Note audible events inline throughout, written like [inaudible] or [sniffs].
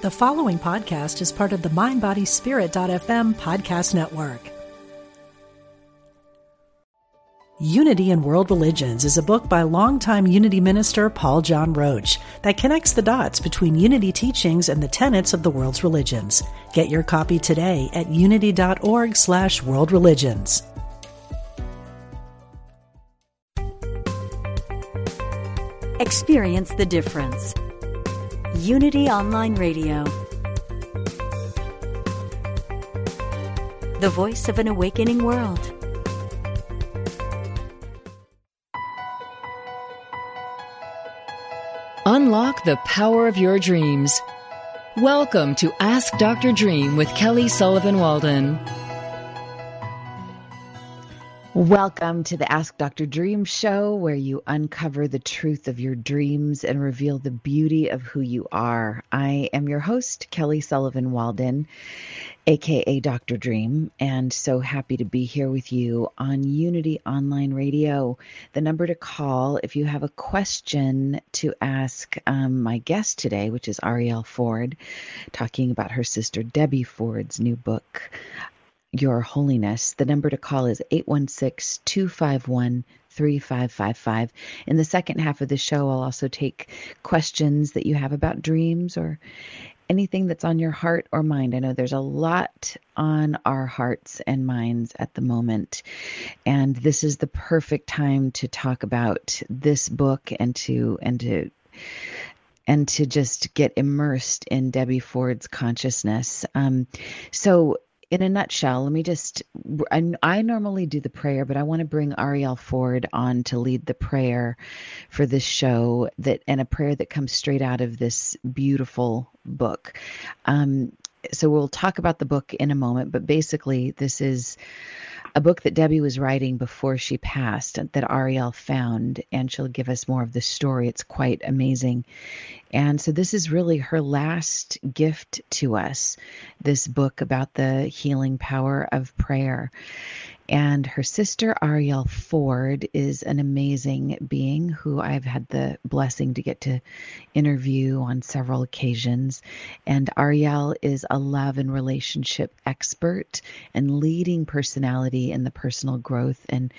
The following podcast is part of the MindBodySpirit.fm podcast network. Unity in World Religions is a book by longtime Unity minister Paul John Roach that connects the dots between Unity teachings and the tenets of the world's religions. Get your copy today at unity.org slash worldreligions. Experience the difference. Unity Online Radio. The voice of an awakening world. Unlock the power of your dreams. Welcome to Ask Dr. Dream with Kelly Sullivan Walden. Welcome to the Ask Dr. Dream show, where you uncover the truth of your dreams and reveal the beauty of who you are. I am your host, Kelly Sullivan Walden, aka Dr. Dream, and so happy to be here with you on Unity Online Radio. The number to call if you have a question to ask um, my guest today, which is Arielle Ford, talking about her sister Debbie Ford's new book. Your Holiness. The number to call is 816 251 3555. In the second half of the show, I'll also take questions that you have about dreams or anything that's on your heart or mind. I know there's a lot on our hearts and minds at the moment, and this is the perfect time to talk about this book and to and to and to just get immersed in Debbie Ford's consciousness. Um, so in a nutshell, let me just, I, I, normally do the prayer, but I want to bring Arielle Ford on to lead the prayer for this show that, and a prayer that comes straight out of this beautiful book. Um, so we'll talk about the book in a moment, but basically this is a book that Debbie was writing before she passed that Arielle found, and she'll give us more of the story. It's quite amazing. And so, this is really her last gift to us this book about the healing power of prayer. And her sister, Arielle Ford, is an amazing being who I've had the blessing to get to interview on several occasions. And Arielle is a love and relationship expert and leading personality in the personal growth and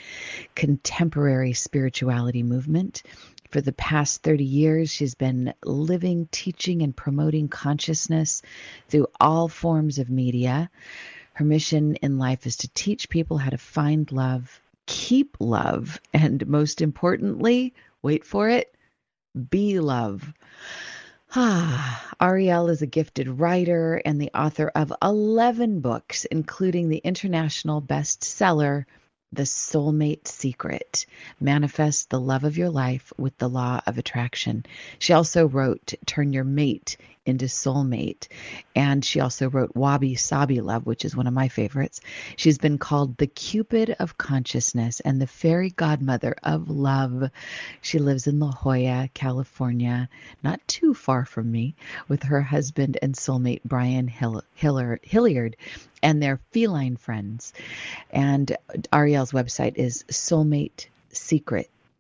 contemporary spirituality movement. For the past 30 years, she's been living, teaching, and promoting consciousness through all forms of media. Her mission in life is to teach people how to find love, keep love, and most importantly, wait for it, be love. [sighs] Ah, Arielle is a gifted writer and the author of 11 books, including the international bestseller the Soulmate Secret Manifest the Love of Your Life with the Law of Attraction. She also wrote Turn Your Mate into Soulmate. And she also wrote Wabi Sabi Love, which is one of my favorites. She's been called the Cupid of Consciousness and the Fairy Godmother of Love. She lives in La Jolla, California, not too far from me, with her husband and soulmate Brian Hill- Hilliard and their feline friends. And Arielle's website is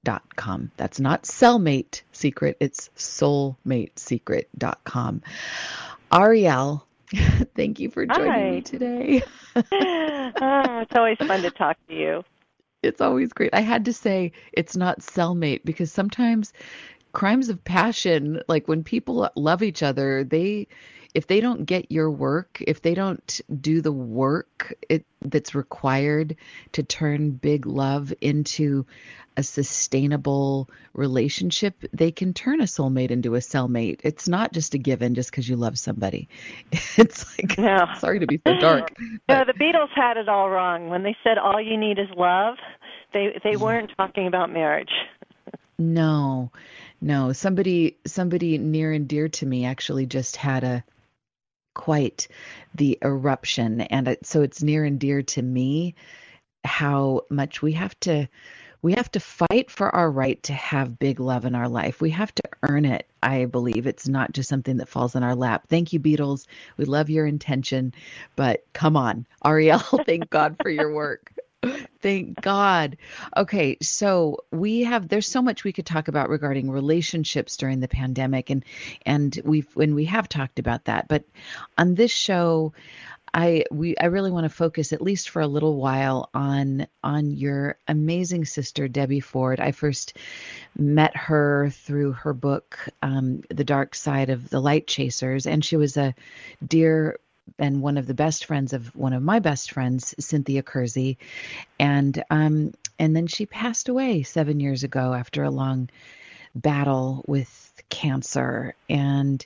soulmatesecret.com. That's not cellmate secret, it's soulmatesecret.com. Arielle, [laughs] thank you for joining Hi. me today. [laughs] oh, it's always fun to talk to you. It's always great. I had to say it's not cellmate because sometimes crimes of passion, like when people love each other, they if they don't get your work, if they don't do the work it, that's required to turn big love into a sustainable relationship, they can turn a soulmate into a cellmate. It's not just a given just because you love somebody. [laughs] It's like, No. sorry to be so dark. [laughs] No, the Beatles had it all wrong when they said all you need is love. They they weren't talking about marriage. No, no. Somebody, somebody near and dear to me actually just had a quite the eruption, and it, so it's near and dear to me how much we have to we have to fight for our right to have big love in our life. We have to earn it. I believe it's not just something that falls in our lap. Thank you, Beatles. We love your intention, but come on, Arielle. [laughs] Thank God for your work. Thank God. Okay, so we have there's so much we could talk about regarding relationships during the pandemic and and we've when we have talked about that. But on this show, I we I really want to focus at least for a little while on on your amazing sister Debbie Ford. I first met her through her book um, The Dark Side of the Light Chasers and she was a dear and one of the best friends of one of my best friends, Cynthia Kersey, and um, and then she passed away seven years ago after a long battle with cancer. And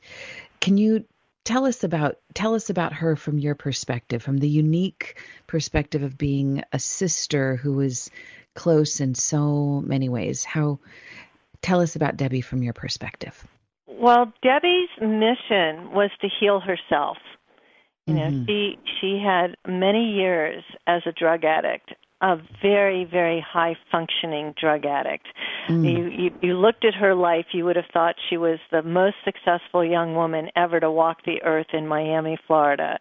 can you tell us about tell us about her from your perspective, from the unique perspective of being a sister who was close in so many ways? How tell us about Debbie from your perspective. Well, Debbie's mission was to heal herself. You know, mm-hmm. she she had many years as a drug addict, a very very high functioning drug addict. Mm. You, you you looked at her life, you would have thought she was the most successful young woman ever to walk the earth in Miami, Florida.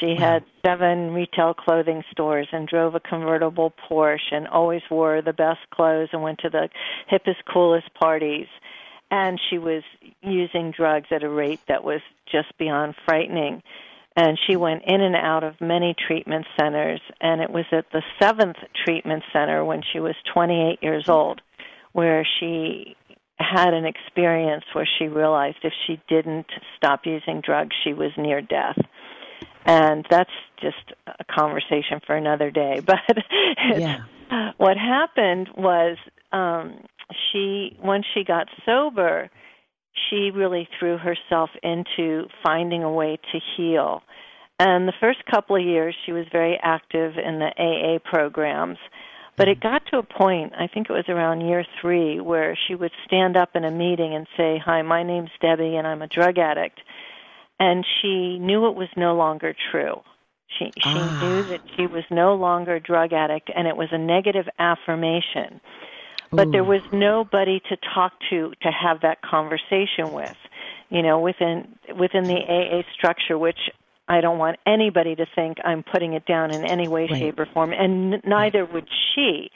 She had seven retail clothing stores and drove a convertible Porsche and always wore the best clothes and went to the hippest coolest parties and she was using drugs at a rate that was just beyond frightening and she went in and out of many treatment centers. And it was at the seventh treatment center when she was 28 years old where she had an experience where she realized if she didn't stop using drugs she was near death. And that's just a conversation for another day. [laughs] But yeah. what happened was um she once she got sober she really threw herself into finding a way to heal. And the first couple of years, she was very active in the AA programs. But it got to a point, I think it was around year three, where she would stand up in a meeting and say, Hi, my name's Debbie, and I'm a drug addict. And she knew it was no longer true. She, she ah. knew that she was no longer a drug addict, and it was a negative affirmation but Ooh. there was nobody to talk to to have that conversation with you know within within the AA structure which I don't want anybody to think I'm putting it down in any way right. shape or form and n- neither would she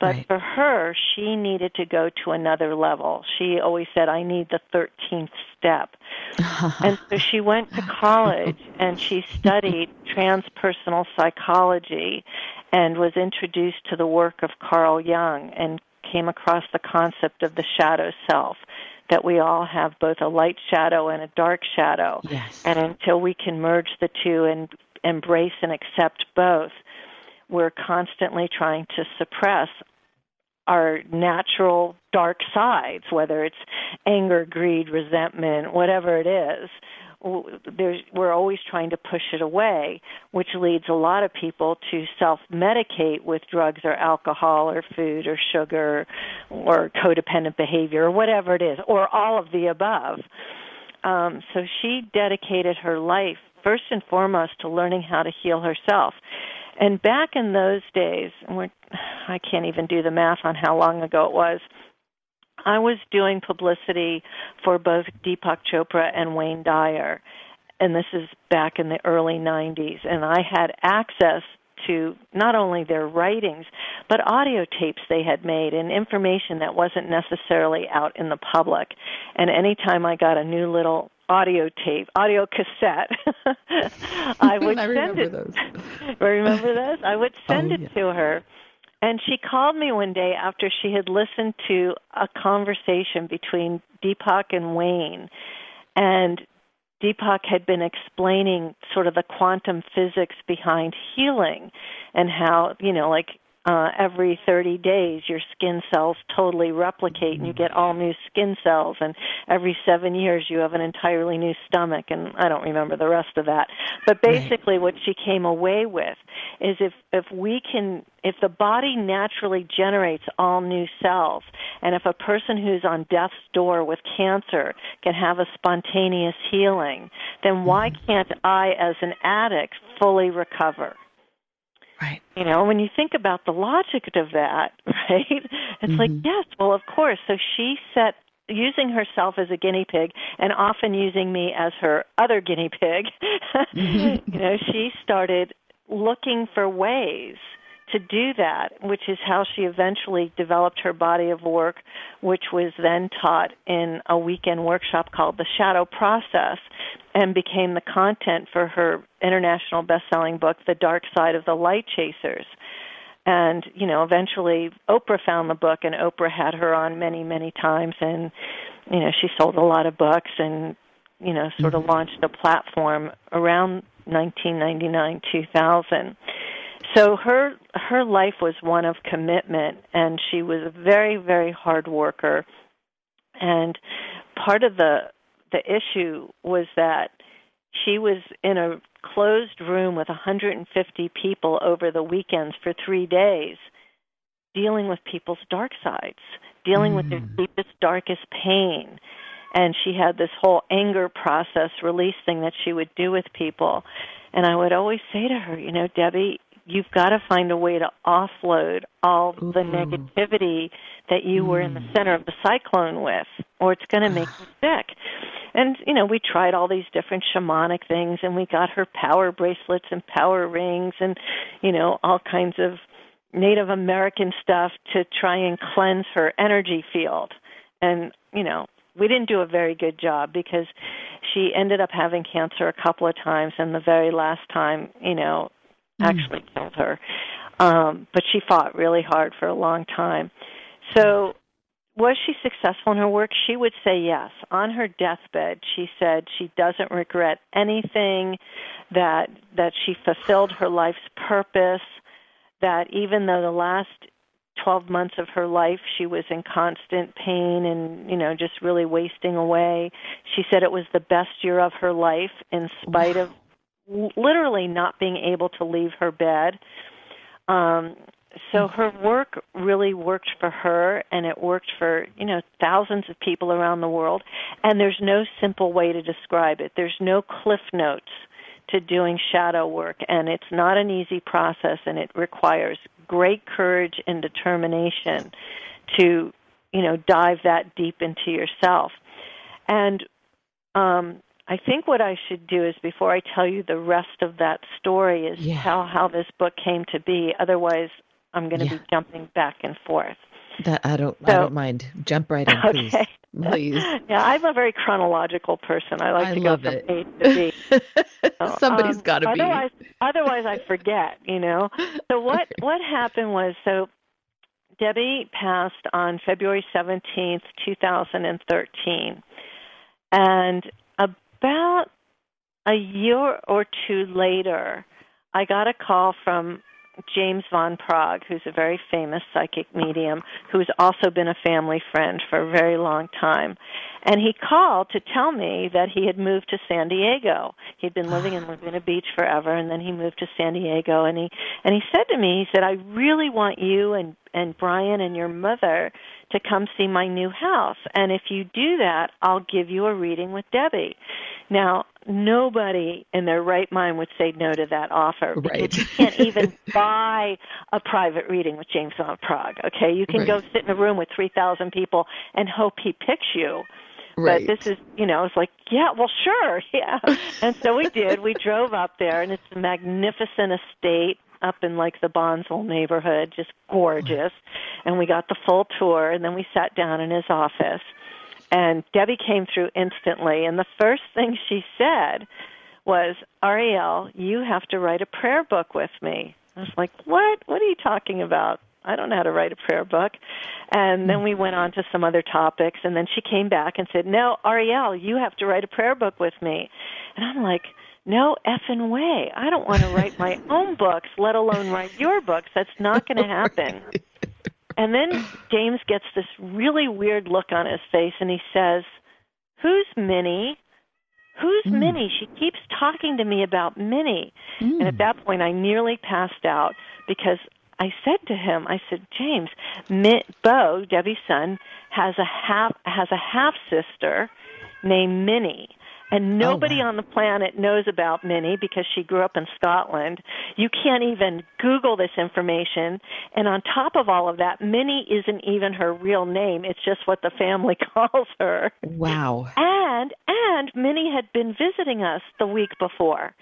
but right. for her she needed to go to another level she always said I need the 13th step [laughs] and so she went to college and she studied [laughs] transpersonal psychology and was introduced to the work of Carl Jung and came across the concept of the shadow self that we all have both a light shadow and a dark shadow. Yes. And until we can merge the two and embrace and accept both, we're constantly trying to suppress our natural dark sides, whether it's anger, greed, resentment, whatever it is we're always trying to push it away, which leads a lot of people to self-medicate with drugs or alcohol or food or sugar or codependent behavior or whatever it is, or all of the above. Um, so she dedicated her life first and foremost to learning how to heal herself. And back in those days, and we're, I can't even do the math on how long ago it was I was doing publicity for both Deepak Chopra and Wayne Dyer, and this is back in the early 90s, and I had access to not only their writings, but audio tapes they had made and information that wasn't necessarily out in the public. And anytime I got a new little audio tape, audio cassette, [laughs] I would I send it. Those. remember this? [laughs] I would send [laughs] oh, it yeah. to her and she called me one day after she had listened to a conversation between Deepak and Wayne. And Deepak had been explaining sort of the quantum physics behind healing and how, you know, like uh, every 30 days your skin cells totally replicate and you get all new skin cells. And every 7 years you have an entirely new stomach. And I don't remember the rest of that. But basically what she came away with is if if we can if the body naturally generates all new cells and if a person who's on death's door with cancer can have a spontaneous healing then why mm-hmm. can't I as an addict fully recover Right. You know, when you think about the logic of that, [laughs] right? It's mm-hmm. like, yes, well, of course. So she set using herself as a guinea pig and often using me as her other guinea pig. [laughs] Mm-hmm. you know, she started looking for ways to do that, which is how she eventually developed her body of work, which was then taught in a weekend workshop called The Shadow Process and became the content for her international best-selling book The Dark Side of the Light Chasers. And, you know, eventually Oprah found the book and Oprah had her on many, many times and you know, she sold a lot of books and you know, sort of launched a platform around 1999 2000 so her her life was one of commitment and she was a very very hard worker and part of the the issue was that she was in a closed room with 150 people over the weekends for 3 days dealing with people's dark sides dealing mm. with their mm. deepest darkest pain and she had this whole anger process release thing that she would do with people and i would always say to her you know debbie you've got to find a way to offload all Ooh. the negativity that you mm. were in the mm. center of the cyclone with or it's going to make you [sighs] sick and you know we tried all these different shamanic things and we got her power bracelets and power rings and you know all kinds of native american stuff to try and cleanse her energy field and you know we didn't do a very good job because she ended up having cancer a couple of times and the very last time you know mm. actually killed her. Um but she fought really hard for a long time. So was she successful in her work? She would say yes. On her deathbed she said she doesn't regret anything that that she fulfilled her life's purpose that even though the last 12 months of her life she was in constant pain and you know just really wasting away she said it was the best year of her life in spite of [laughs] literally not being able to leave her bed. Um so her work really worked for her and it worked for you know thousands of people around the world. And there's no simple way to describe it. There's no cliff notes to doing shadow work and it's not an easy process and it requires great courage and determination to you know dive that deep into yourself. And um I think what I should do is before I tell you the rest of that story is yeah. tell how this book came to be. Otherwise, I'm going to yeah. be jumping back and forth. That I don't so, I don't mind. Jump right in, please. Okay. Please. [laughs] Yeah, I'm a very chronological person. I like I to go from it. A to B. [laughs] So, Somebody's um, got to be. Otherwise, otherwise I forget. You know. So [laughs] what what happened was so Debbie passed on February 17th, 2013, and about a year or two later, I got a call from James Van Praagh, who's a very famous psychic medium, who's also been a family friend for a very long time. And he called to tell me that he had moved to San Diego. He'd been living in Laguna Beach forever and then he moved to San Diego and he and he said to me, he said, I really want you and and Brian and your mother to come see my new house. And if you do that, I'll give you a reading with Debbie. Now, nobody in their right mind would say no to that offer right. you can't [laughs] even buy a private reading with James Van Praagh. Okay, you can right. go sit in a room with 3,000 people and hope he picks you. Right. But this is, you know, it's like, yeah, well, sure, [laughs] yeah. and so we did. We drove up there, and it's a magnificent estate up in like the Bonsall neighborhood, just gorgeous. Oh. And we got the full tour, and then we sat down in his office. And Debbie came through instantly, and the first thing she said was, Arielle, you have to write a prayer book with me. I was like, what? What are you talking about? I don't know how to write a prayer book. And then we went on to some other topics, and then she came back and said, No, Arielle, you have to write a prayer book with me. And I'm like, no effing way. I don't want to write my [laughs] own books, let alone write your books. That's not going [laughs] to happen. And then James gets this really weird look on his face and he says, Who's Minnie? Who's mm. Minnie? She keeps talking to me about Minnie. Mm. And at hmm. that point, I nearly passed out because I said to him, I said, James, Mi- Bo, Debbie's son, has a half has a half sister named Minnie and oh, nobody oh, wow. on the planet knows about Minnie because she grew up in Scotland. You can't even Google this information. And on top of all of that, Minnie isn't even her real name. It's just what the family [laughs] calls her. Wow. And and Minnie had been visiting us the week before.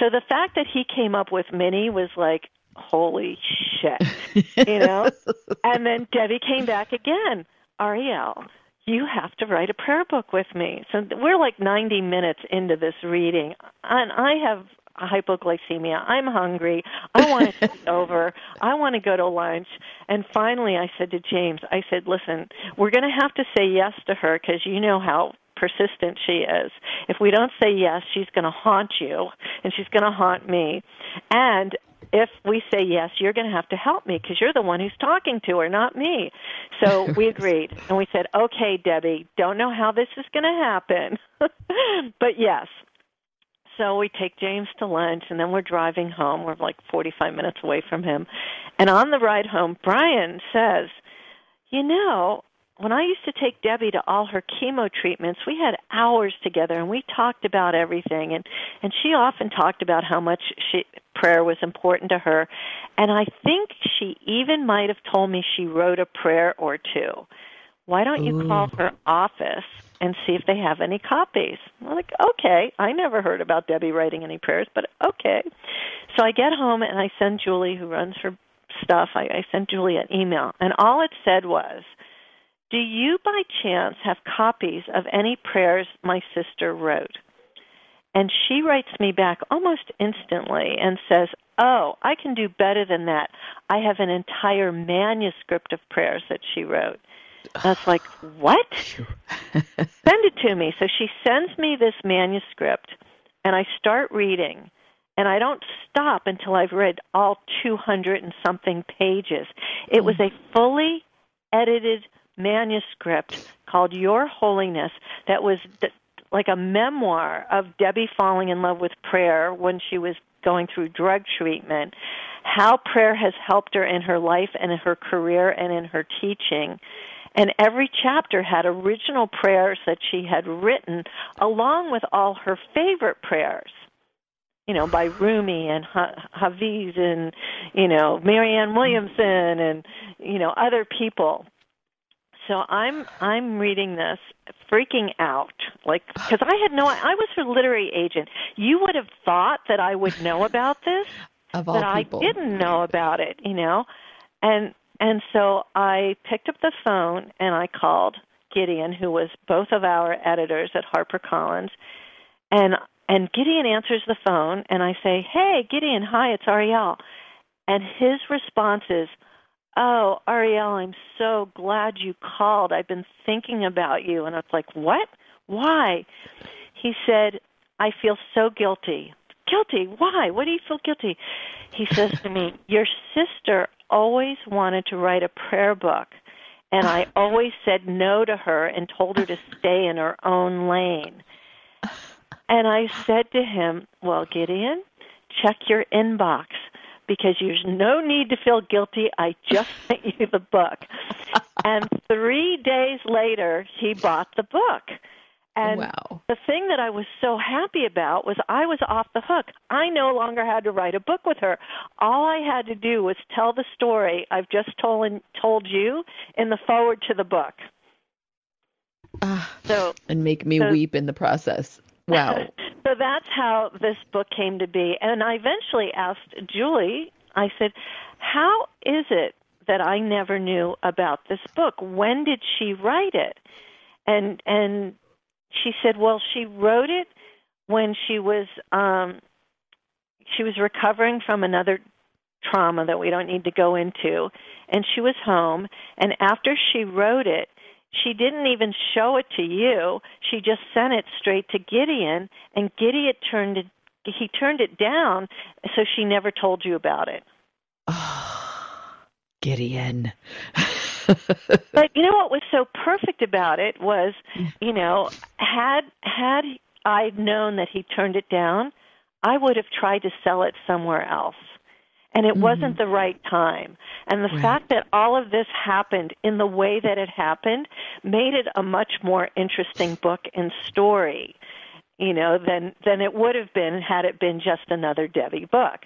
So the fact that he came up with Minnie was like holy shit, you know? [laughs] and then Debbie came back again. Arielle, you have to write a prayer book with me. So we're like 90 minutes into this reading, and I have hypoglycemia. I'm hungry. I want to [laughs] take over. I want to go to lunch. And finally, I said to James, I said, listen, we're going to have to say yes to her because you know how persistent she is. If we don't say yes, she's going to haunt you and she's going to haunt me. And if we say yes, you're going to have to help me because you're the one who's talking to her, not me. So [laughs] we agreed. and we said, okay, Debbie, don't know how this is going to happen. [laughs] but yes. So we take James to lunch and then we're driving home. We're like 45 minutes away from him. And on the ride home, Brian says, you know, when I used to take Debbie to all her chemo treatments, we had hours together and we talked about everything and and she often talked about how much she prayer was important to her and I think she even might have told me she wrote a prayer or two. Why don't you Ooh. call her office and see if they have any copies? I'm like, okay, I never heard about Debbie writing any prayers, but okay. So I get home and I send Julie, who runs her stuff, I, I sent Julie an email, and all it said was, do you by chance have copies of any prayers my sister wrote? And she writes me back almost instantly and says, Oh, I can do better than that. I have an entire manuscript of prayers that she wrote. I was like, What? [sighs] [laughs] Send it to me. So she sends me this manuscript, and I start reading. And I don't stop until I've read all 200 and something pages. It was mm. a fully edited manuscript called Your Holiness that was like a memoir of Debbie falling in love with prayer when she was going through drug treatment, how prayer has helped her in her life and in her career and in her teaching. And every chapter had original prayers that she had written along with all her favorite prayers you know, by Rumi and Hafiz and, you know, Marianne Williamson and, you know, other people so I'm I'm reading this freaking out like cuz I had no I was her literary agent. You would have thought that I would know about this [laughs] of all but people. I didn't know about it, you know. And and so I picked up the phone and I called Gideon who was both of our editors at HarperCollins and and Gideon answers the phone and I say, "Hey, Gideon, hi, it's Arielle." And his response is, Oh, Arielle, I'm so glad you called. I've been thinking about you. And I was like, What? Why? He said, I feel so guilty. Guilty? Why? What do you feel guilty? He says to me, [laughs] Your sister always wanted to write a prayer book. And I always said no to her and told her to stay in her own lane. And I said to him, Well, Gideon, check your inbox because there's no need to feel guilty. I just [laughs] sent you the book. and three days later, he bought the book. And wow. the thing that I was so happy about was I was off the hook. I no longer had to write a book with her. All I had to do was tell the story I've just told told you in the forward to the book. Uh, so and make me so, weep in the process. Wow. [laughs] so that's how this book came to be. And I eventually asked Julie, I said, How is it that I never knew about this book? When did she write it? And and she said, Well, she wrote it when she was um she was recovering from another trauma that we don't need to go into and she was home and after she wrote it she didn't even show it to you. She just sent it straight to Gideon, and Gideon turned it. He turned it down, so she never told you about it. Oh, [sighs] Gideon. [laughs] but you know what was so perfect about it was, you know, had had I known that he turned it down, I would have tried to sell it somewhere else and it mm-hmm. wasn't the right time. And the right. fact that all of this happened in the way that it happened made it a much more interesting book and story, you know, than than it would have been had it been just another Debbie book.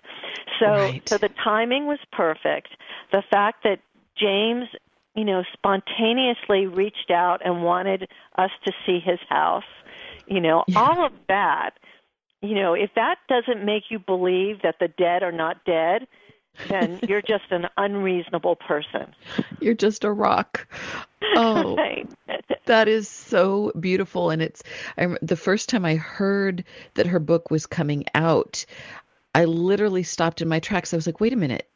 So right. so the timing was perfect. The fact that James you know, spontaneously reached out and wanted us to see his house. You know, yeah. all of that you know, if that doesn't make you believe that the dead are not dead, then [laughs] you're just an unreasonable person. You're just a rock. Oh, [laughs] right. that is so beautiful. And it's I, the first time I heard that her book was coming out, I literally stopped in my tracks. I was like, wait a minute.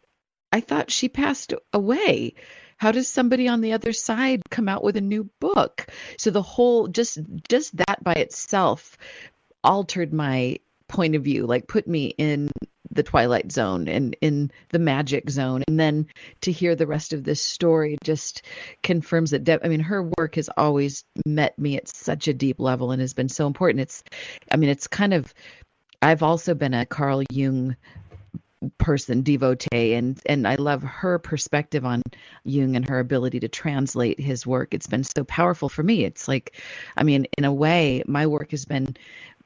I thought she passed away. How does somebody on the other side come out with a new book? So the whole just just that by itself altered my point of view, like put me in the twilight zone and in the magic zone and then to hear the rest of this story just confirms that De- i mean her work has always met me at such a deep level and has been so important it's i mean it's kind of i've also been a carl jung person devotee and and I love her perspective on Jung and her ability to translate his work. It's been so powerful for me. It's like I mean in a way my work has been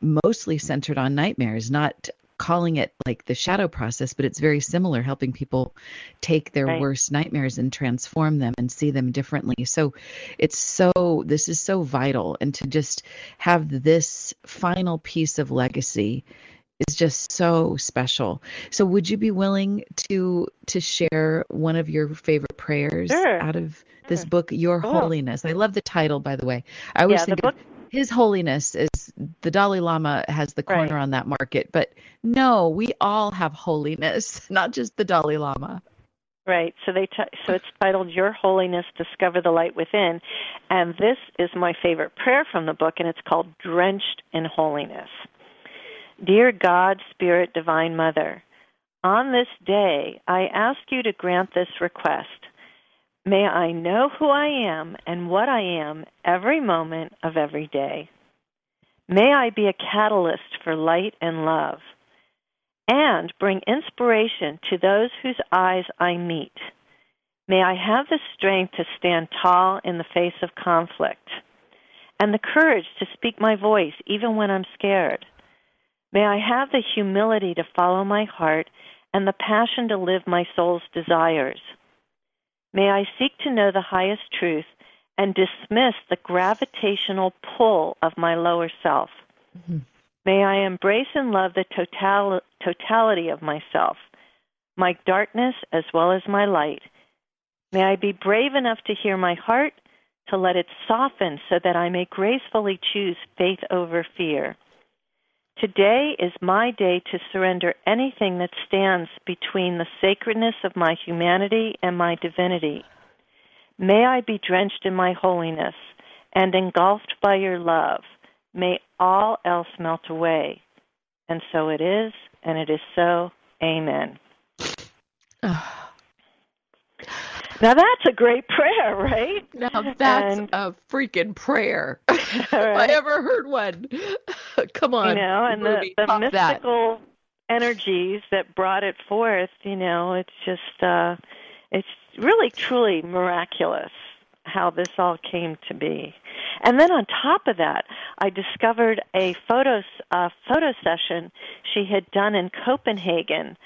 mostly centered on nightmares, not calling it like the shadow process, but it's very similar, helping people take their right. worst nightmares and transform them and see them differently. So it's so, this is so vital. And to just have this final piece of legacy is just so special. So would you be willing to to share one of your favorite prayers sure. out of this sure. book, Your cool. Holiness? I love the title, by the way. I always yeah, think the book his Holiness is the Dalai Lama has the corner right. on that market, but no, we all have holiness, [laughs] not just the Dalai Lama. Right. So they t- so it's titled Your Holiness Discover the Light Within and this is my favorite prayer from the book and it's called Drenched in Holiness. Dear God, Spirit, Divine Mother, on this day I ask you to grant this request May I know who I am and what I am every moment of every day. May I be a catalyst for light and love and bring inspiration to those whose eyes I meet. May I have the strength to stand tall in the face of conflict and the courage to speak my voice even when I'm scared. May I have the humility to follow my heart and the passion to live my soul's desires. May I seek to know the highest truth and dismiss the gravitational pull of my lower self. Mm-hmm. May I embrace and love the total, totality of myself, my darkness as well as my light. May I be brave enough to hear my heart, to let it soften so that I may gracefully choose faith over fear. Today is my day to surrender anything that stands between the sacredness of my humanity and my divinity. May I be drenched in my holiness and engulfed by your love. May all else melt away. And so it is, and it is so. Amen. Ah. Now that's a great prayer, right? Now that's and, a freaking prayer. [laughs] right. if I ever heard one. [laughs] Come on. You know, and movie, the, the mystical that. energies that brought it forth, you know, it's just uh it's really truly miraculous how this all came to be. And then on top of that, I discovered a photo uh, photo session she had done in Copenhagen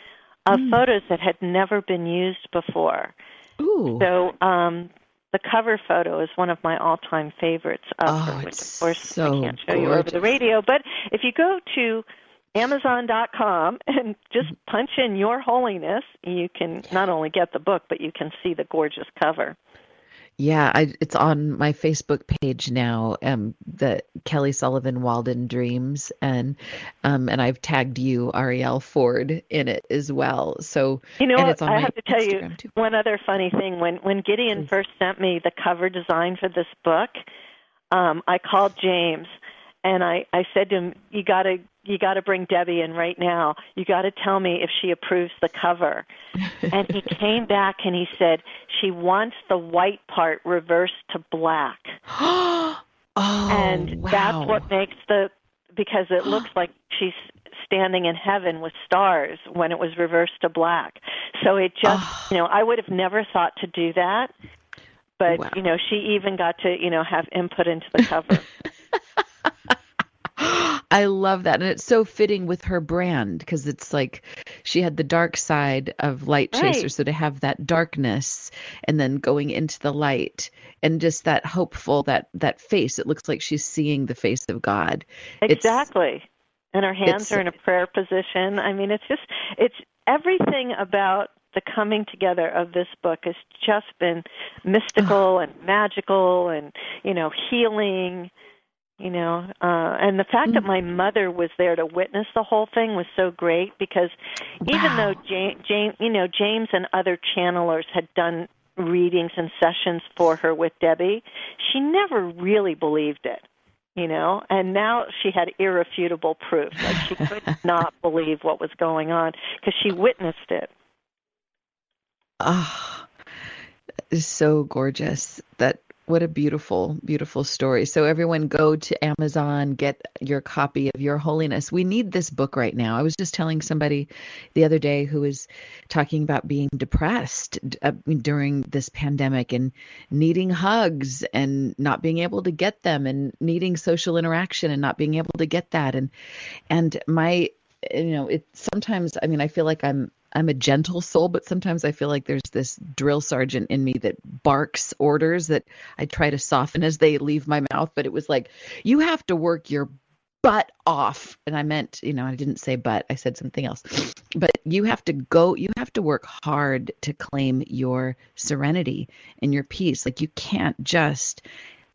of mm. photos that had never been used before. Ooh. So um, the cover photo is one of my all-time favorites of oh, her, which of course so I can't show gorgeous. you over the radio. But if you go to Amazon.com [laughs] and just punch in Your Holiness, you can not only get the book, but you can see the gorgeous cover. Yeah, I, it's on my Facebook page now. Um, the Kelly Sullivan Walden Dreams, and um, and I've tagged you, Arielle Ford, in it as well. So you know, and it's on I have to tell Instagram you too. one other funny thing. When when Gideon Please. first sent me the cover design for this book, um, I called James and I I said to him, "You got to you got to bring Debbie in right now. You got to tell me if she approves the cover." and he [laughs] came back and he said she wants the white part reversed to black. [gasps] oh, and wow. that's what makes the because it looks [gasps] like she's standing in heaven with stars when it was reversed to black. So it just, Oh. you know, I would have never thought to do that. But, Wow. you know, she even got to, you know, have input into the cover. [laughs] I love that. And it's so fitting with her brand because it's like she had the dark side of Light Chaser. Right. So to have that darkness and then going into the light and just that hopeful, that, that face, it looks like she's seeing the face of God. It's- Exactly. and her hands are in a prayer position. I mean, it's just it's everything about the coming together of this book has just been mystical and magical and you know healing you know uh and the fact that my mother was there to witness the whole thing was so great because even though James, James you know James and other channelers had done readings and sessions for her with Debbie she never really believed it you know and now she had irrefutable proof. Like she could [laughs] not believe what was going on because she witnessed it. Ah, is so gorgeous. That what a beautiful, beautiful story. So everyone go to Amazon, get your copy of Your Holiness. We need this book right now. I was just telling somebody the other day who was talking about being depressed uh, during this pandemic and needing hugs and not being able to get them and needing social interaction and not being able to get that and and my you know it sometimes i mean i feel like i'm I'm a gentle soul, but sometimes I feel like there's this drill sergeant in me that barks orders that I try to soften as they leave my mouth. But it was like, you have to work your butt off. And I meant, you know, I didn't say but, I said something else. [sniffs] But you have to go, you have to work hard to claim your serenity and your peace. Like you can't just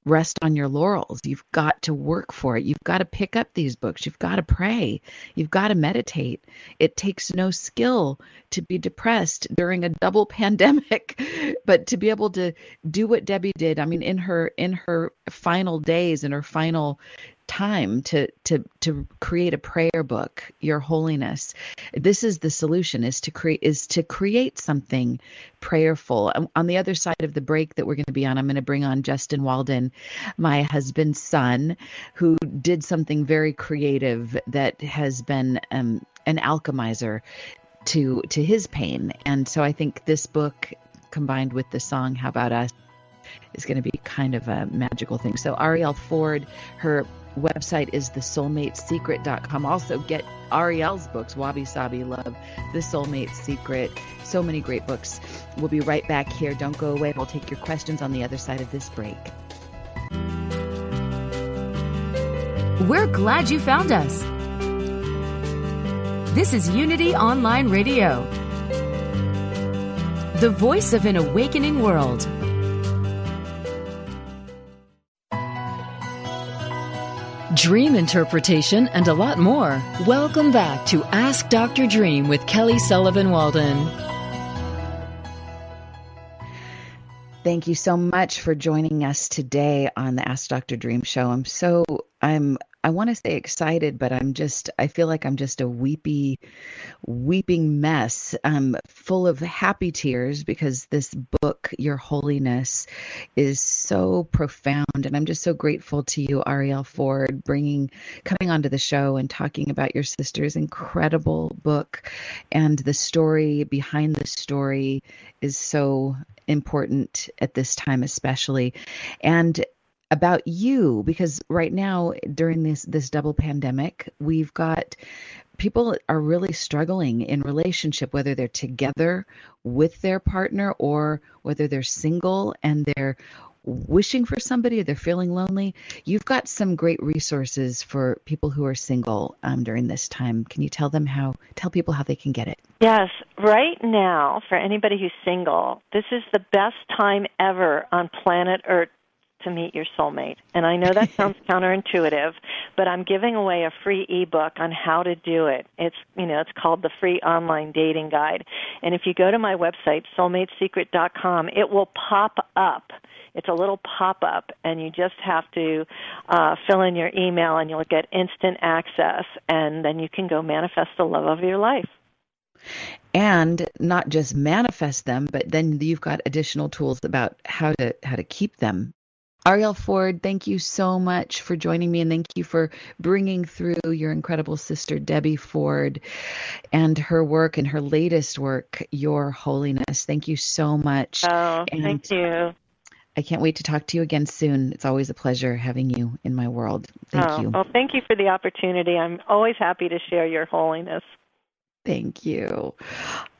rest on your laurels. You've got to work for it. You've got to pick up these books. You've got to pray. You've got to meditate. It takes no skill to be depressed during a double [laughs] pandemic, but to be able to do what Debbie did. I mean in her in her final days in her final time to to to create a prayer book your holiness this is the solution is to create is to create something prayerful on the other side of the break that we're going to be on i'm going to bring on justin walden my husband's son who did something very creative that has been um, an alchemizer to to his pain and so i think this book combined with the song how about us is going to be kind of a magical thing. So Arielle Ford, her website is thesoulmatesecret.com. Also, get Arielle's books, Wabi Sabi Love, The Soulmate Secret, so many great books. We'll be right back here. Don't go away. We'll take your questions on the other side of this break. We're glad you found us. This is Unity Online Radio, the voice of an awakening world. Dream interpretation, and a lot more. Welcome back to Ask Dr. Dream with Kelly Sullivan Walden. Thank you so much for joining us today on the Ask Dr. Dream show. I'm so I'm I want to say excited, but I'm just, I feel like I'm just a weepy, weeping mess, um, full of happy tears because this book, Your Holiness, is so profound. And I'm just so grateful to you, Arielle Ford, bringing, coming onto the show and talking about your sister's incredible book. And the story behind the story is so important at this time, especially. And about you because right now during this this double pandemic we've got people are really struggling in relationship whether they're together with their partner or whether they're single and they're wishing for somebody or they're feeling lonely. You've got some great resources for people who are single um, during this time. Can you tell them how tell people how they can get it? Yes. Right now for anybody who's single this is the best time ever on planet earth to meet your soulmate. And I know that sounds [laughs] counterintuitive, but I'm giving away a free ebook on how to do it. It's, you know, it's called the free online dating guide. And if you go to my website soulmatesecret.com, it will pop up. It's a little pop up, and you just have to uh, fill in your email, and you'll get instant access, and then you can go manifest the love of your life and not just manifest them but then you've got additional tools about how to how to keep them Arielle Ford, thank you so much for joining me and thank you for bringing through your incredible sister, Debbie Ford, and her work and her latest work, Your Holiness. Thank you so much. Oh, and thank you. I can't wait to talk to you again soon. It's always a pleasure having you in my world. Thank oh, you. Well, thank you for the opportunity. I'm always happy to share Your Holiness. Thank you.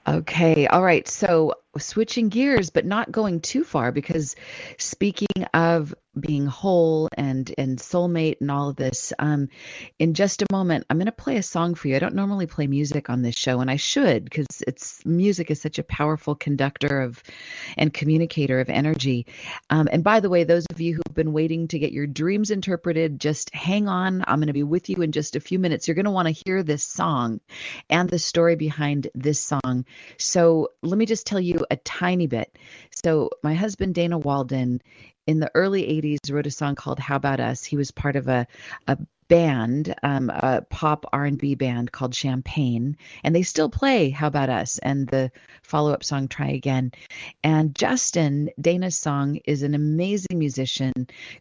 Okay. All right. So switching gears, but not going too far because speaking of being whole and and soulmate and all of this, um, in just a moment, I'm going to play a song for you. I don't normally play music on this show, and I should because it's music is such a powerful conductor of and communicator of energy. Um, and by the way, those of you who've been waiting to get your dreams interpreted, just hang on. I'm going to be with you in just a few minutes. You're going to want to hear this song and the story behind this song. So let me just tell you a tiny bit. So my husband Dana Walden in the early 80s wrote a song called How About Us. He was part of a a band, um, a pop R&B band called Champaign, and they still play How About Us and the follow-up song Try Again. And Justin, Dana's song, is an amazing musician,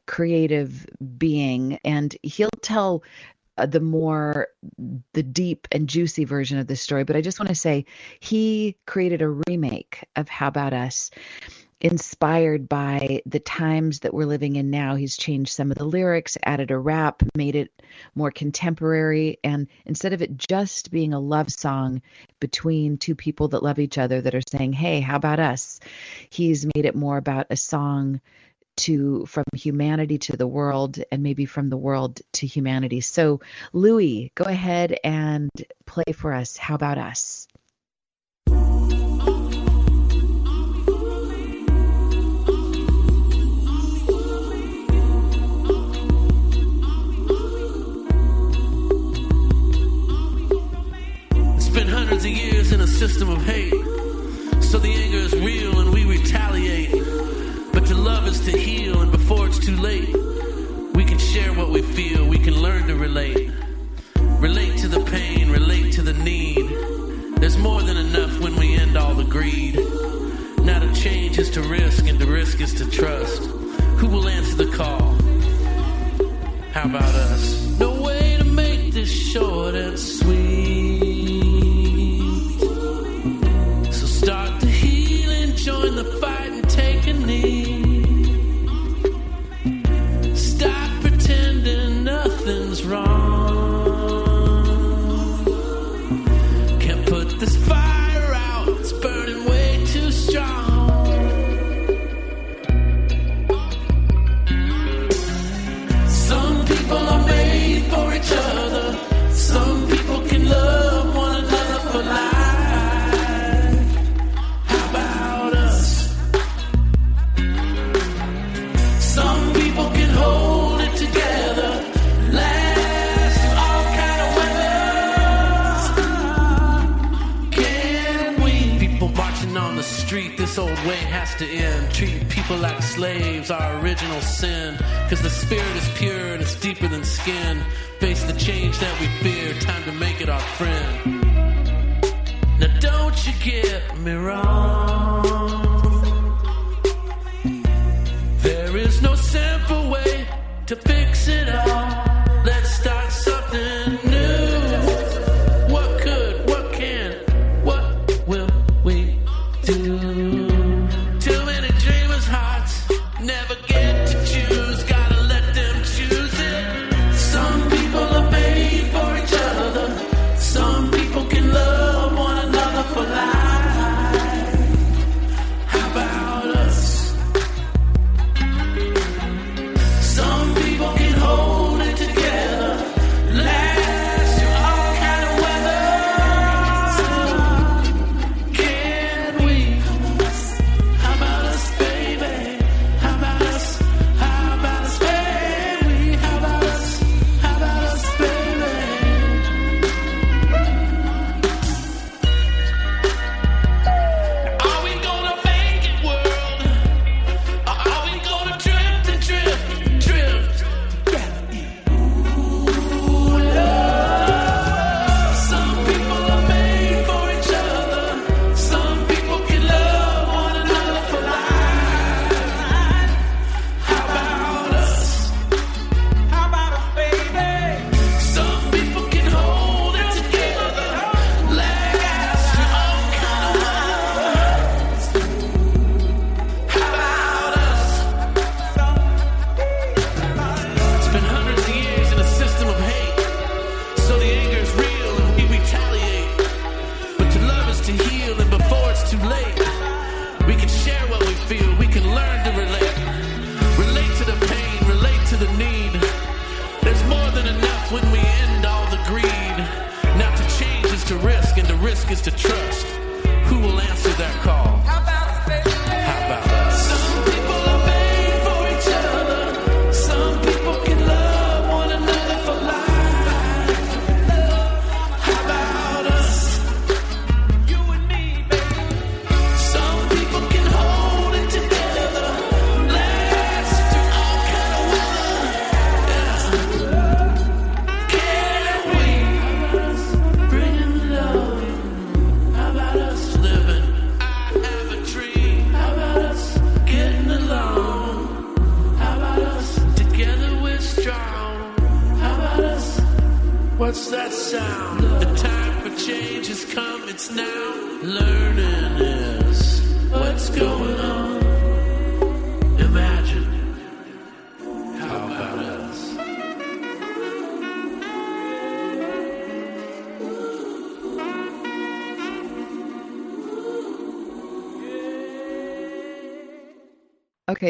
creative being, and he'll tell uh, the more the deep and juicy version of the story but i just want to say he created a remake of how about us inspired by the times that we're living in now. He's changed some of the lyrics added a rap made it more contemporary and instead of it just being a love song between two people that love each other that are saying hey how about us? he's made it more about a song to from humanity to the world and maybe from the world to humanity. So, Louis, go ahead and play for us. How about us? It's been hundreds of years in a system of hate. So the anger is real love is to heal, and before it's too late, we can share what we feel, we can learn to relate. Relate to the pain, relate to the need. There's more than enough when we end all the greed. Now to change is to risk, and to risk is to trust. Who will answer the call? How about us? No way to make this short and sweet.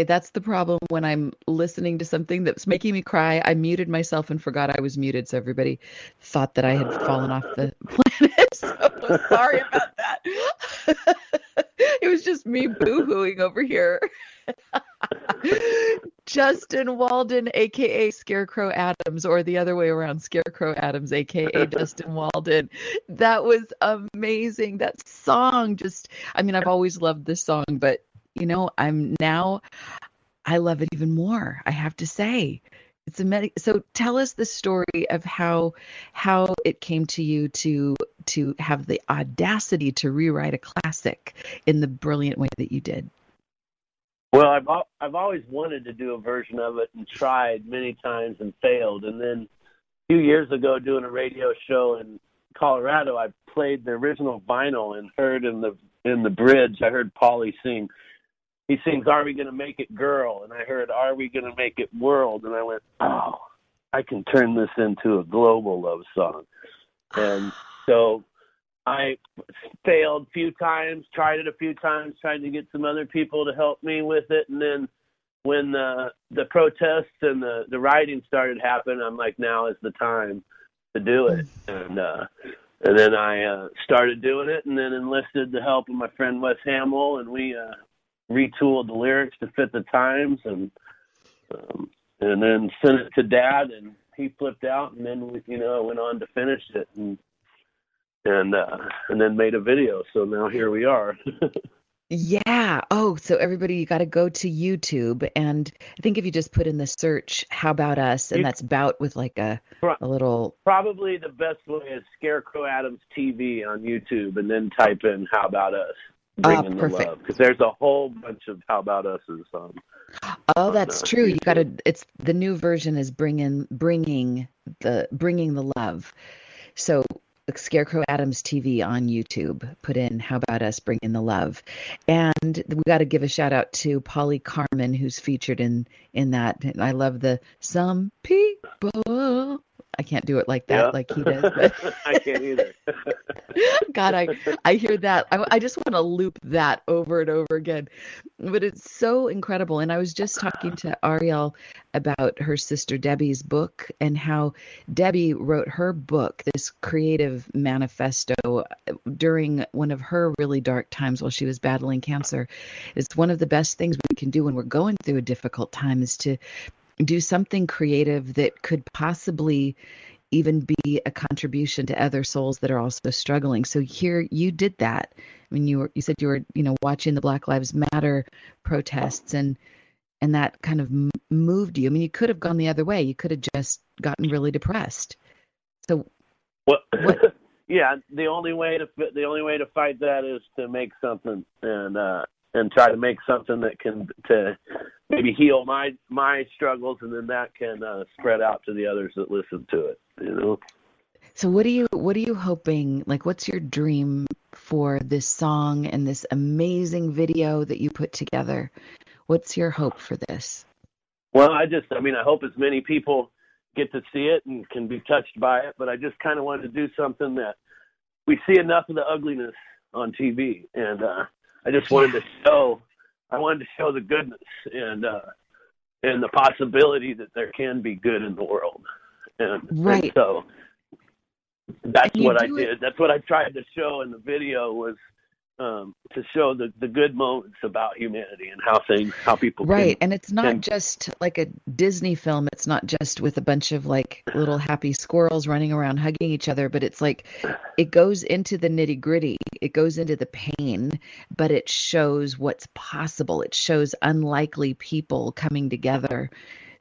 That's the problem when I'm listening to something that's making me cry. I muted myself and forgot I was muted, so everybody thought that I had fallen off the [laughs] planet. So sorry about that. [laughs] it was just me boo-hooing over here. [laughs] Justin Walden, aka Scarecrow Adams, or the other way around, Scarecrow Adams, aka Justin Walden. That was amazing. That song just, I mean, I've always loved this song, but you know, I'm now, I love it even more, I have to say. It's a med- so tell us the story of how how it came to you to to have the audacity to rewrite a classic in the brilliant way that you did. Well, I've al- I've always wanted to do a version of it and tried many times and failed. And then a few years ago, doing a radio show in Colorado, I played the original vinyl and heard in the in the bridge, I heard Pauli sing. He sings, "Are we gonna make it, girl?" And I heard, "Are we gonna make it, world?" And I went, "Oh, I can turn this into a global love song." And so I failed a few times, tried it a few times, tried to get some other people to help me with it, and then when the the protests and the the rioting started happening, I'm like, now is the time to do it, and uh, and then I uh, started doing it, and then enlisted the help of my friend Wes Hamill, and we uh, retooled the lyrics to fit the times, and um, and then sent it to Dad, and he flipped out, and then we, you know went on to finish it, and and uh, and then made a video. So now here we are. [laughs] Yeah. Oh, so everybody, you got to go to YouTube, and I think if you just put in the search "How about us," and You- that's bout with like a Pro- a little. Probably the best way is Scarecrow Adams TV on YouTube, and then type in "How About Us." Ah, Bringing the perfect. love, because there's a whole bunch of "How About Us's." Um, Oh, on, that's uh, true. You got to. It's the new version is bringing bringing the bringing the love. So Scarecrow Adams TV on YouTube. Put in "How about us bringing the love," and we got to give a shout out to Pauli Carman, who's featured in in that. And I love the "Some people." I can't do it like that, Yeah. like he does. But [laughs] I can't either. [laughs] God, I I hear that. I, I just want to loop that over and over again. But it's so incredible. And I was just talking to Arielle about her sister Debbie's book and how Debbie wrote her book, this creative manifesto, during one of her really dark times while she was battling cancer. It's one of the best things we can do when we're going through a difficult time is to do something creative that could possibly even be a contribution to other souls that are also struggling. So here you did that. I mean, you were you said you were you know watching the Black Lives Matter protests and and that kind of moved you. I mean, you could have gone the other way. You could have just gotten really depressed. So What? What- [laughs] yeah, the only way to the only way to fight that is to make something and uh and try to make something that can to maybe heal my my struggles and then that can uh spread out to the others that listen to it, you know. so what are you what are you hoping like what's your dream for this song and this amazing video that you put together? What's your hope for this? Well, I just I mean, I hope as many people get to see it and can be touched by it, but I just kind of wanted to do something that we see enough of the ugliness on TV and uh I just wanted to show I wanted to show the goodness and uh and the possibility that there can be good in the world. And, and Right. so that's And what I do it- did. That's what I tried to show in the video was um, to show the the good moments about humanity and how things, how people can- Right. And it's not can- just like a Disney film. It's not just with a bunch of like little happy squirrels running around hugging each other, but it's like it goes into the nitty gritty. It goes into the pain, but it shows what's possible. It shows unlikely people coming together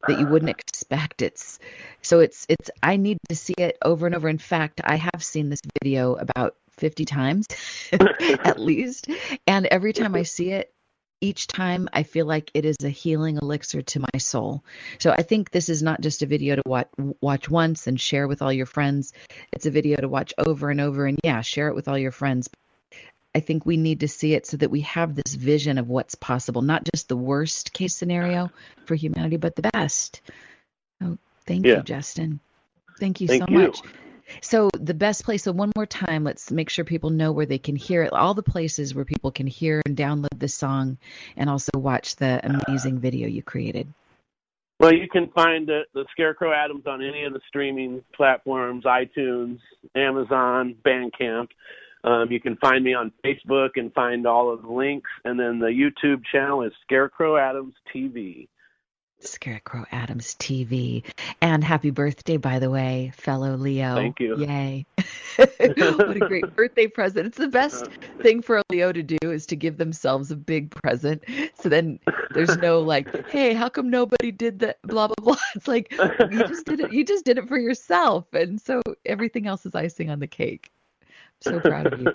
that you wouldn't expect. It's so it's it's I need to see it over and over. In fact, I have seen this video about 50 times [laughs] at least. And every time I see it, each time I feel like it is a healing elixir to my soul. So I think this is not just a video to watch, watch once and share with all your friends. It's a video to watch over and over and yeah, share it with all your friends. I think we need to see it so that we have this vision of what's possible, not just the worst case scenario for humanity, but the best. Oh, thank Yeah. you, Justin. Thank you Thank so you. much. So the best place. So one more time, let's make sure people know where they can hear it. All the places where people can hear and download the song, and also watch the amazing video you created. Well, you can find the, the Scarecrow Adams on any of the streaming platforms, iTunes, Amazon, Bandcamp. Um, you can find me on Facebook and find all of the links. And then the YouTube channel is Scarecrow Adams TV. Scarecrow Adams TV. And happy birthday, by the way, fellow Leo. Thank you. Yay. [laughs] what a great birthday present. It's the best thing for a Leo to do is to give themselves a big present. So then there's no like, hey, how come nobody did that? Blah blah blah. It's like you just did it you just did it for yourself. And so everything else is icing on the cake. I'm so proud of you.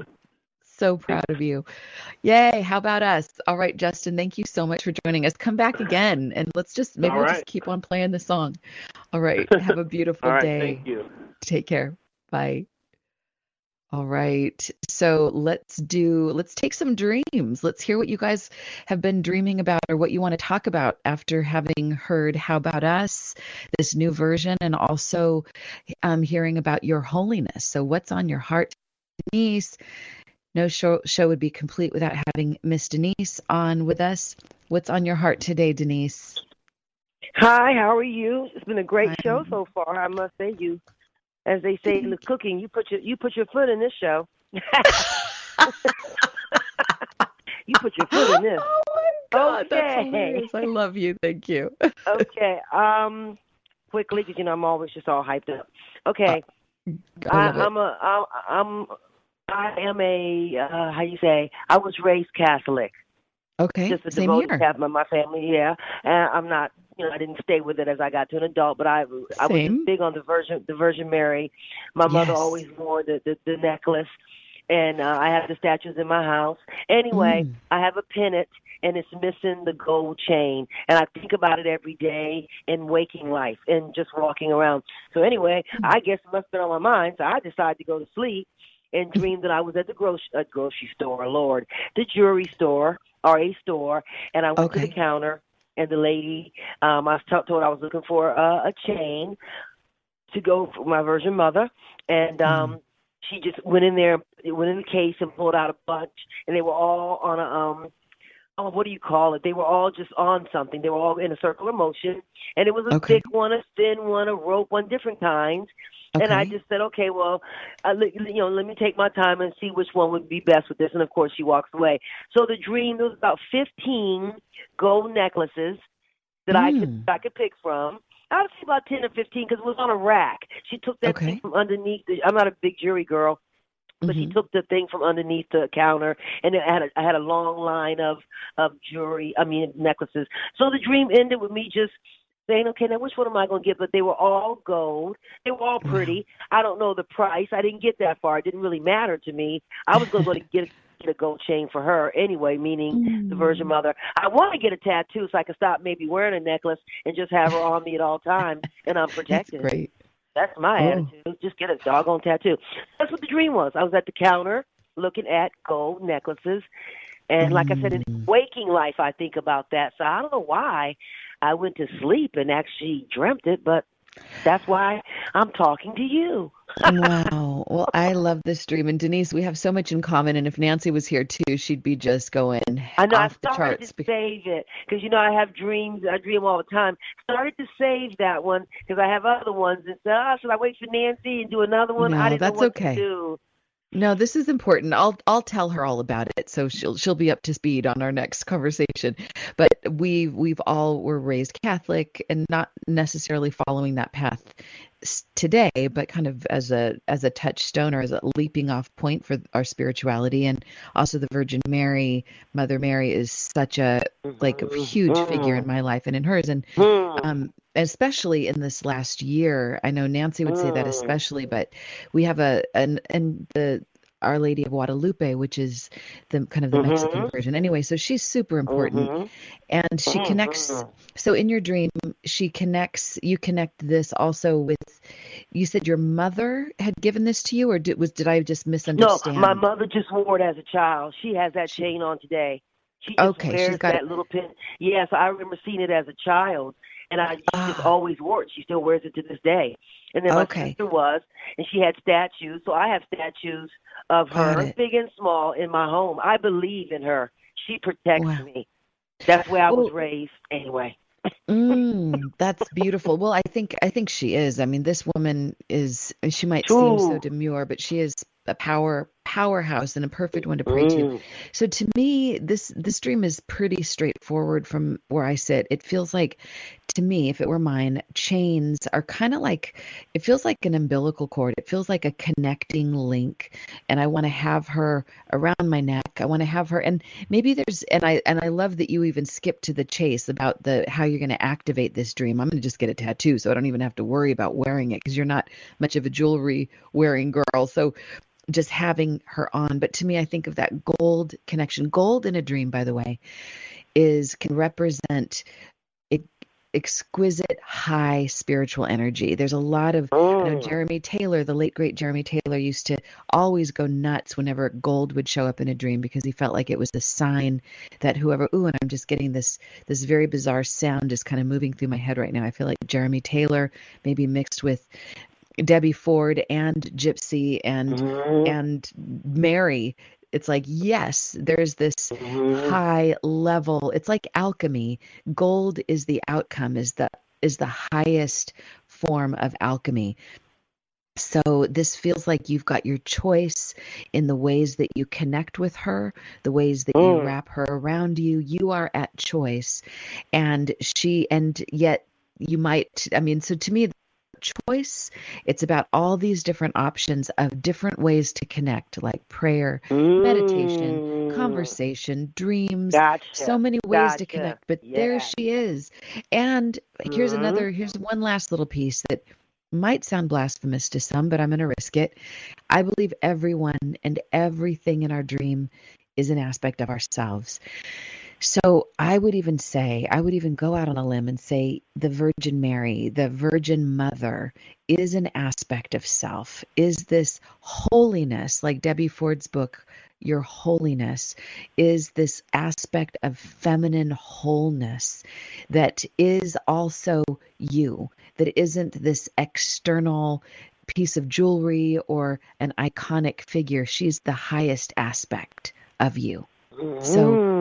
So proud of you. Yay. How about us? All right, Justin, thank you so much for joining us. Come back again and let's just maybe All we'll right. just keep on playing the song. All right. [laughs] Have a beautiful All right, day. thank you. Take care. Bye. All right. So let's do, let's take some dreams. Let's hear what you guys have been dreaming about or what you want to talk about after having heard How About Us, this new version, and also um, hearing about your holiness. So, what's on your heart, Denise? No show, show would be complete without having Miss Denise on with us. What's on your heart today, Denise? Hi, how are you? It's been a great Hi. show so far. I must say, you, as they say in the cooking, you put your you put your foot in this show. [laughs] you put your foot in this. [laughs] Oh my God, that's Okay. hilarious. I love you. Thank you. [laughs] Okay. Um, quickly, because you know I'm always just all hyped up. Okay. I I, I'm a I'm I am a uh, how you say I was raised Catholic. Okay, just a same devoted here. Catholic. My family, yeah. And I'm not, you know, I didn't stay with it as I got to an adult, but I I was Same. just big on the Virgin the Virgin Mary. My mother always wore the the, the necklace, and uh, I have the statues in my house. Anyway, Mm. I have a pennant. And it's missing the gold chain, and I think about it every day in waking life and just walking around. So anyway, Hmm. I guess it must have been on my mind. So I decided to go to sleep and dreamed that I was at the grocery uh, grocery store, Lord, the jewelry store or a store, and I went to the counter, and the lady, um, I was t- told I was looking for uh, a chain to go for my Virgin Mother, and um, she just went in there, went in the case and pulled out a bunch, and they were all on a um. Oh, what do you call it? They were all just on something. They were all in a circular motion, and it was a Okay. thick one, a thin one, a rope one, different kinds. And I just said, okay, well, uh, you know, let me take my time and see which one would be best with this. And of course, she walks away. So the dream there was about fifteen gold necklaces that I could Mm. I could pick from. I would say about ten or fifteen because it was on a rack. She took that Okay. thing from underneath. The, I'm not a big jury girl, but she Mhm. took the thing from underneath the counter, and it had a, I had a long line of of jewelry. I mean necklaces. So the dream ended with me just saying, okay, now which one am I going to get? But they were all gold. They were all pretty. I don't know the price. I didn't get that far. It didn't really matter to me. I was going to go to [laughs] get get a gold chain for her anyway, meaning the Virgin Mm. Mother. I want to get a tattoo so I can stop maybe wearing a necklace and just have her on me at all times, and I'm [laughs] That's protected. great. That's my Oh. attitude. Just get a doggone tattoo. That's what the dream was. I was at the counter looking at gold necklaces. And like I said, in Mm. waking life, I think about that. So I don't know why I went to sleep and actually dreamt it, but That's why I'm talking to you. [laughs] wow. Well, I love this dream. And Denise, we have so much in common. And if Nancy was here too, she'd be just going I know. off I the started charts. to save it because you know I have dreams. I dream all the time. Started to save that one because I have other ones. And so, oh, should I wait for Nancy and do another one? No, I didn't that's know what okay. to do. No, this is important. I'll I'll tell her all about it, so she'll she'll be up to speed on our next conversation. But we we've all were raised Catholic and not necessarily following that path today, but kind of as a as a touchstone or as a leaping off point for our spirituality. And also the Virgin Mary, Mother Mary, is such a like a mm-hmm. huge figure mm-hmm. in my life and in hers. And mm-hmm. um, especially in this last year, I know Nancy would say that mm. especially, but we have a an and the Our Lady of Guadalupe, which is the kind of the Mexican mm-hmm. version. Anyway, so she's super important, mm-hmm. and she mm-hmm. connects. So in your dream, she connects. You connect this also with. You said your mother had given this to you, or did was did I just misunderstand? No, my mother just wore it as a child. She has that chain on today. She Okay, she's got that it. little pin. Yes, I remember seeing it as a child, and I she just Ah. always wore it. She still wears it to this day. And then my Okay. sister was, and she had statues. So I have statues of Got her, it. big and small, in my home. I believe in her. She protects Wow. me. That's where I was Well- raised, anyway. Mm, [laughs] that's beautiful. Well, I think I think she is. I mean, this woman is. She might seem so demure, but she is a power powerhouse and a perfect one to pray to. Mm. So to me, this this dream is pretty straightforward from where I sit. It feels like, to me, if it were mine, chains are kind of like. It feels like an umbilical cord. It feels like a connecting link, and I want to have her around my neck. I want to have her, and maybe there's, and I and I love that you even skip to the chase about the how you're going to activate this dream. I'm going to just get a tattoo, so I don't even have to worry about wearing it because you're not much of a jewelry wearing girl. So just having her on. But to me, I think of that gold connection. Gold in a dream, by the way, is can represent exquisite high spiritual energy. There's a lot of you know mm. Jeremy Taylor, the late great Jeremy Taylor used to always go nuts whenever gold would show up in a dream because he felt like it was a sign that whoever ooh and I'm just getting this this very bizarre sound just kind of moving through my head right now. I feel like Jeremy Taylor maybe mixed with Debbie Ford and Gypsy and and Mary. It's like yes, there's this high level. It's like alchemy. Gold is the outcome. Is the is the highest form of alchemy. So this feels like you've got your choice in the ways that you connect with her, the ways that you Mm. wrap her around you. You are at choice, and she and yet you might. I mean, so to me, choice it's about all these different options of different ways to connect like prayer meditation Mm. conversation dreams Gotcha. so many ways to connect but there she is and here's Mhm. another here's one last little piece that might sound blasphemous to some but i'm going to risk it i believe everyone and everything in our dream is an aspect of ourselves so I would even say, I would even go out on a limb and say the Virgin Mary, the Virgin Mother, is an aspect of self. Is this holiness, like Debbie Ford's book, Your Holiness, is this aspect of feminine wholeness that is also you, that isn't this external piece of jewelry or an iconic figure. She's the highest aspect of you. So Mm.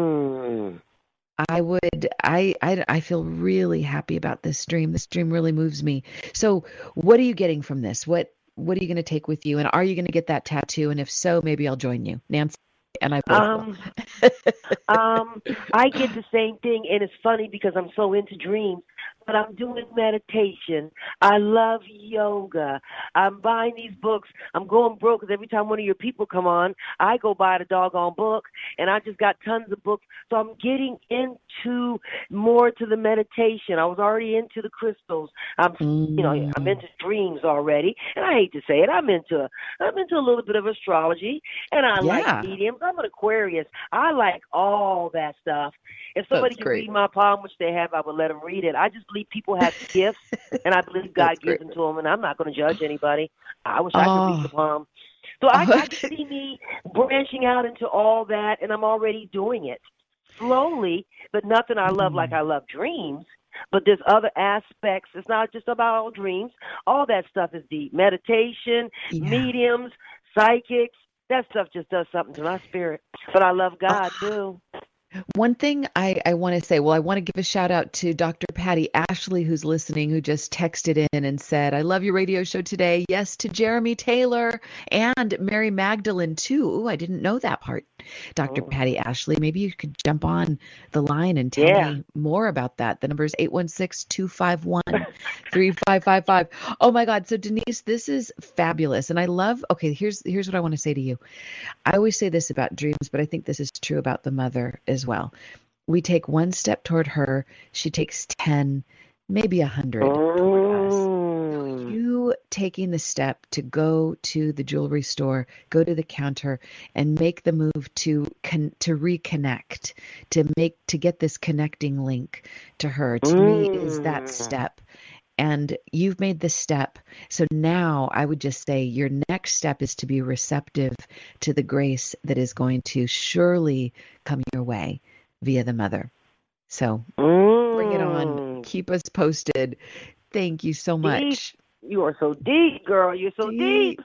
I would I, I I feel really happy about this dream. This dream really moves me. So what are you getting from this? What what are you going to take with you and are you going to get that tattoo and if so maybe I'll join you. Nancy and I. Um, um, I get the same thing, and it's funny because I'm so into dreams. But I'm doing meditation. I love yoga. I'm buying these books. I'm going broke because every time one of your people come on, I go buy the doggone book, and I just got tons of books. So I'm getting into more to the meditation. I was already into the crystals. I'm, you know, I'm Mm. into dreams already, and I hate to say it, I'm into, I'm into a little bit of astrology, and I Yeah. like mediums. I'm an Aquarius. I like all that stuff. If somebody That's can great. read my palm, which they have, I would let them read it. I just believe people have [laughs] gifts, and I believe God gives them to them, and I'm not going to judge anybody. I wish I could be the palm. So I, [laughs] I can see me branching out into all that, and I'm already doing it slowly, but nothing I love Mm. like I love dreams. but there's other aspects. It's not just about all dreams. All that stuff is deep. Meditation, yeah. mediums, psychics. That stuff just does something to my spirit. But I love God too. One thing I, I want to say, well, I want to give a shout out to Dr. Patty Ashley, who's listening, who just texted in and said, I love your radio show today. Yes, to Jeremy Taylor and Mary Magdalene, too. Ooh, I didn't know that part. Dr. Oh. Patty Ashley, maybe you could jump on the line and tell yeah. me more about that. The number is 816 251 3555. Oh my God. So, Denise, this is fabulous. And I love, okay, here's, here's what I want to say to you. I always say this about dreams, but I think this is true about the mother as well. We take one step toward her, she takes 10, maybe a 100 oh. Taking the step to go to the jewelry store, go to the counter, and make the move to con- to reconnect, to make to get this connecting link to her. To mm. me, is that mm. step and you've made the step. So now I would just say your next step is to be receptive to the grace that is going to surely come your way via the mother. So mm. bring it on. Mm. Keep us posted. Thank you so much. You are so deep, girl. You're so deep. deep.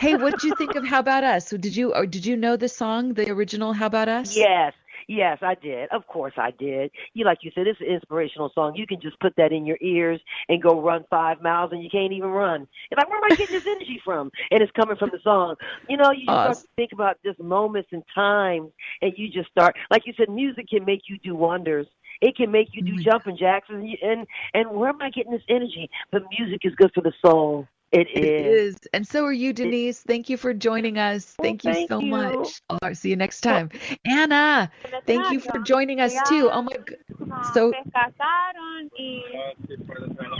hey, what did you think of [laughs] How About Us? Did you or did you know the song, the original How About Us? Yes. Yes, I did. Of course I did. You like you said, it's an inspirational song. You can just put that in your ears and go run five miles and you can't even run. You're like, where am I getting this energy from? And it's coming from the song. You know, you awesome. start to think about just moments and times and you just start like you said, music can make you do wonders. It can make you do mm-hmm. jumping jacks and and and where am I getting this energy? But music is good for the soul. It is. It is. And so are you, Denise. Thank you for joining us. Well, thank you thank so you. much. I'll see you next time. Anna, thank you for joining us too. Oh my god. So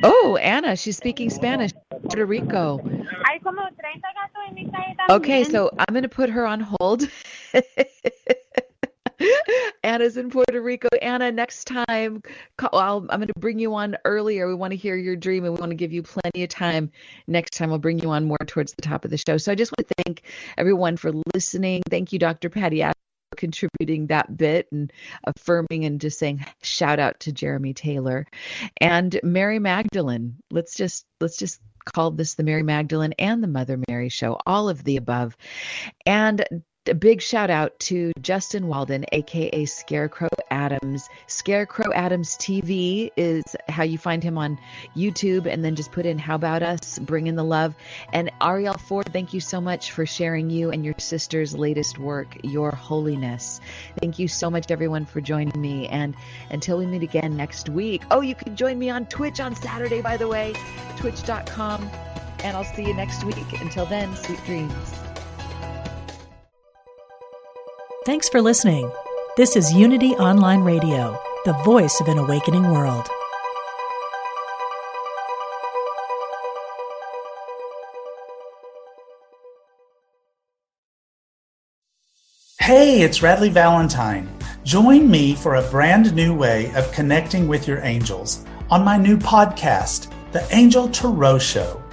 Oh, Anna, she's speaking Spanish. Puerto Rico. Okay, so I'm going to put her on hold. [laughs] Anna's in Puerto Rico. Anna, next time, i am going to bring you on earlier. We want to hear your dream and we want to give you plenty of time. Next time, we'll bring you on more towards the top of the show. So I just want to thank everyone for listening. Thank you, Dr. Patty, for contributing that bit and affirming and just saying shout out to Jeremy Taylor and Mary Magdalene. Let's just let's just call this the Mary Magdalene and the Mother Mary show, all of the above. And a big shout out to Justin Walden, aka Scarecrow Adams. Scarecrow Adams TV is how you find him on YouTube, and then just put in How About Us, Bring in the Love. And Arielle Ford, thank you so much for sharing you and your sister's latest work, Your Holiness. Thank you so much, everyone, for joining me. And until we meet again next week, oh, you can join me on Twitch on Saturday, by the way, twitch.com. And I'll see you next week. Until then, sweet dreams. Thanks for listening. This is Unity Online Radio, the voice of an awakening world. Hey, it's Radleigh Valentine. Join me for a brand new way of connecting with your angels on my new podcast, The Angel Tarot Show.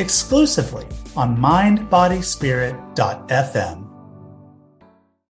exclusively on mindbodyspirit.fm.